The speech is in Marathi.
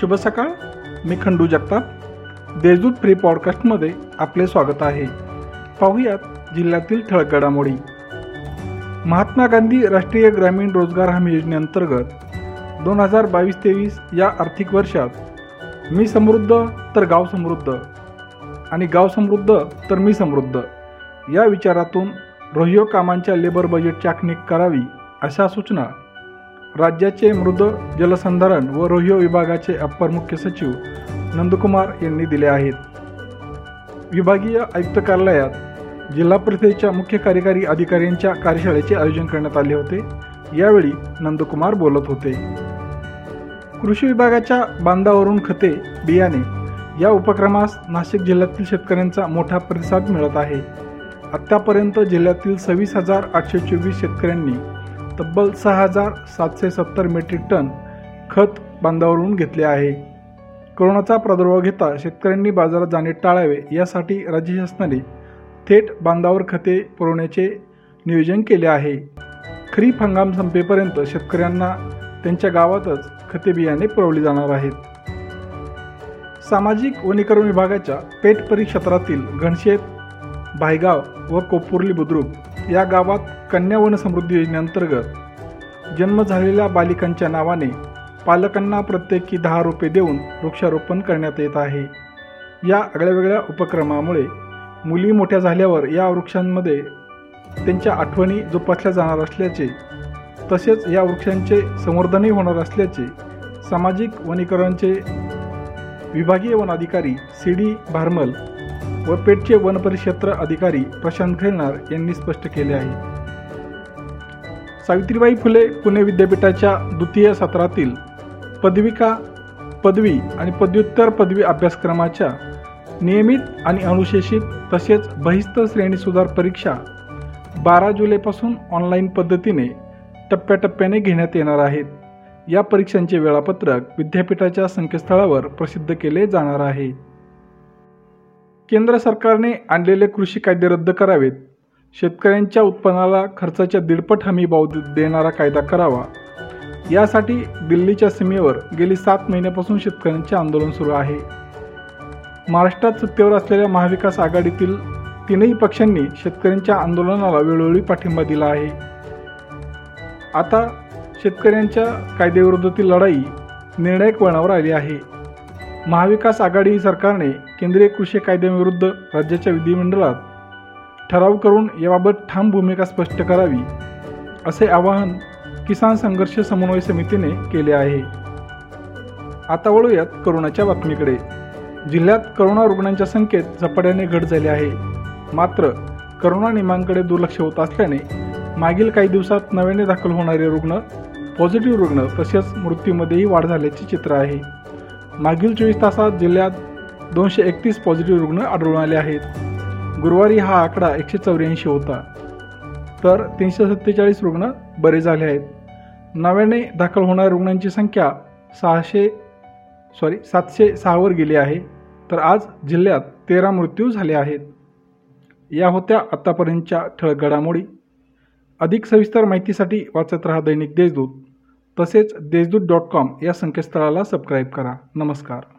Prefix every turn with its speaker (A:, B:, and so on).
A: शुभ सकाळ. मी खंडू जगताप. देशदूत फ्री पॉडकास्टमध्ये आपले स्वागत आहे. पाहुयात जिल्ह्यातील ठळक घडामोडी. महात्मा गांधी राष्ट्रीय ग्रामीण रोजगार हमी योजनेअंतर्गत दोन हजार बावीस तेवीस या आर्थिक वर्षात मी समृद्ध तर गाव समृद्ध आणि गाव समृद्ध तर मी समृद्ध या विचारातून रोहियो कामांच्या लेबर बजेटची आखणी करावी अशा सूचना राज्याचे मृद जलसंधारण व रोहियो विभागाचे अप्पर मुख्य सचिव नंदकुमार यांनी दिले आहेत. विभागीय आयुक्त कार्यालयात जिल्हा परिषदेच्या मुख्य कार्यकारी अधिकाऱ्यांच्या कार्यशाळेचे आयोजन करण्यात आले होते. यावेळी नंदकुमार बोलत होते. कृषी विभागाच्या बांधावरून खते बियाणे या उपक्रमास नाशिक जिल्ह्यातील शेतकऱ्यांचा मोठा प्रतिसाद मिळत आहे. आत्तापर्यंत जिल्ह्यातील सव्वीस हजार आठशे चोवीस शेतकऱ्यांनी तब्बल सहा हजार सातशे सत्तर मेट्रिक टन खत बांधावरून घेतले आहे. कोरोनाचा प्रादुर्भाव घेता शेतकऱ्यांनी बाजारात जाणे टाळावे यासाठी राज्य शासनाने थेट बांधावर खते पुरवण्याचे नियोजन केले आहे. खरीप हंगाम संपेपर्यंत शेतकऱ्यांना त्यांच्या गावातच खते बियाणे पुरवली जाणार आहेत. सामाजिक वनीकरण विभागाच्या पेट परिक्षेत्रातील घनशेत भायगाव व कोपुर्ली बुद्रुक या गावात कन्या वन समृद्धी योजनेअंतर्गत जन्म झालेल्या बालिकांच्या नावाने पालकांना प्रत्येकी दहा रुपये देऊन वृक्षारोपण करण्यात येत आहे. या वेगळ्या उपक्रमामुळे मुली मोठ्या झाल्यावर या वृक्षांमध्ये त्यांच्या आठवणी जोपासल्या जाणार असल्याचे तसेच या वृक्षांचे संवर्धनही होणार असल्याचे सामाजिक वनीकरणचे विभागीय वन अधिकारी सी डी भारमल व पेठचे वनपरिक्षेत्र अधिकारी प्रशांत खेळणार यांनी स्पष्ट केले आहे. सावित्रीबाई फुले पुणे विद्यापीठाच्या द्वितीय सत्रातील पदविका पदवी आणि पदव्युत्तर पदवी अभ्यासक्रमाच्या नियमित आणि अनुशेषित तसेच बहिस्त श्रेणी सुधार परीक्षा बारा जुलैपासून ऑनलाईन पद्धतीने टप्प्याटप्प्याने घेण्यात येणार आहेत. या परीक्षांचे वेळापत्रक विद्यापीठाच्या संकेतस्थळावर प्रसिद्ध केले जाणार आहे. केंद्र सरकारने आणलेले कृषी कायदे रद्द करावेत. शेतकऱ्यांच्या उत्पन्नाला खर्चाच्या दीडपट हमी भाव देणारा कायदा करावा. यासाठी दिल्लीच्या सीमेवर गेली सात महिन्यापासून शेतकऱ्यांचे आंदोलन सुरू आहे. महाराष्ट्रात सत्तेवर असलेल्या महाविकास आघाडीतील तीनही पक्षांनी शेतकऱ्यांच्या आंदोलनाला वेळोवेळी पाठिंबा दिला आहे. आता शेतकऱ्यांच्या कायद्याविरोधातील लढाई निर्णायक वळणावर आली आहे. महाविकास आघाडी सरकारने केंद्रीय कृषी कायद्याविरुद्ध राज्याच्या विधिमंडळात ठराव करून याबाबत ठाम भूमिका स्पष्ट करावी असे आवाहन किसान संघर्ष समन्वय समितीने केले आहे. आता वळूयात करोनाच्या बातमीकडे. जिल्ह्यात करोना रुग्णांच्या संख्येत झपाट्याने घट झाली आहे. मात्र करोना नियमांकडे दुर्लक्ष होत असल्याने मागील काही दिवसात नव्याने दाखल होणारे रुग्ण पॉझिटिव्ह रुग्ण तसेच मृत्यूमध्येही वाढ झाल्याचे चित्र आहे. मागील चोवीस तासात जिल्ह्यात दोनशे एकतीस पॉझिटिव्ह रुग्ण आढळून आले आहेत. गुरुवारी हा आकडा एकशे चौऱ्याऐंशी होता. तर तीनशे सत्तेचाळीस रुग्ण बरे झाले आहेत. नव्याने दाखल होणाऱ्या रुग्णांची संख्या सहाशे सॉरी सातशे सहावर गेली आहे. तर आज जिल्ह्यात तेरा मृत्यू झाले आहेत. या होत्या आत्तापर्यंतच्या ठळक घडामोडी. अधिक सविस्तर माहितीसाठी वाचत रहा दैनिक देशदूत. तसेच देशदूत डॉट कॉम या संकेतस्थळाला सबस्क्राईब करा. नमस्कार.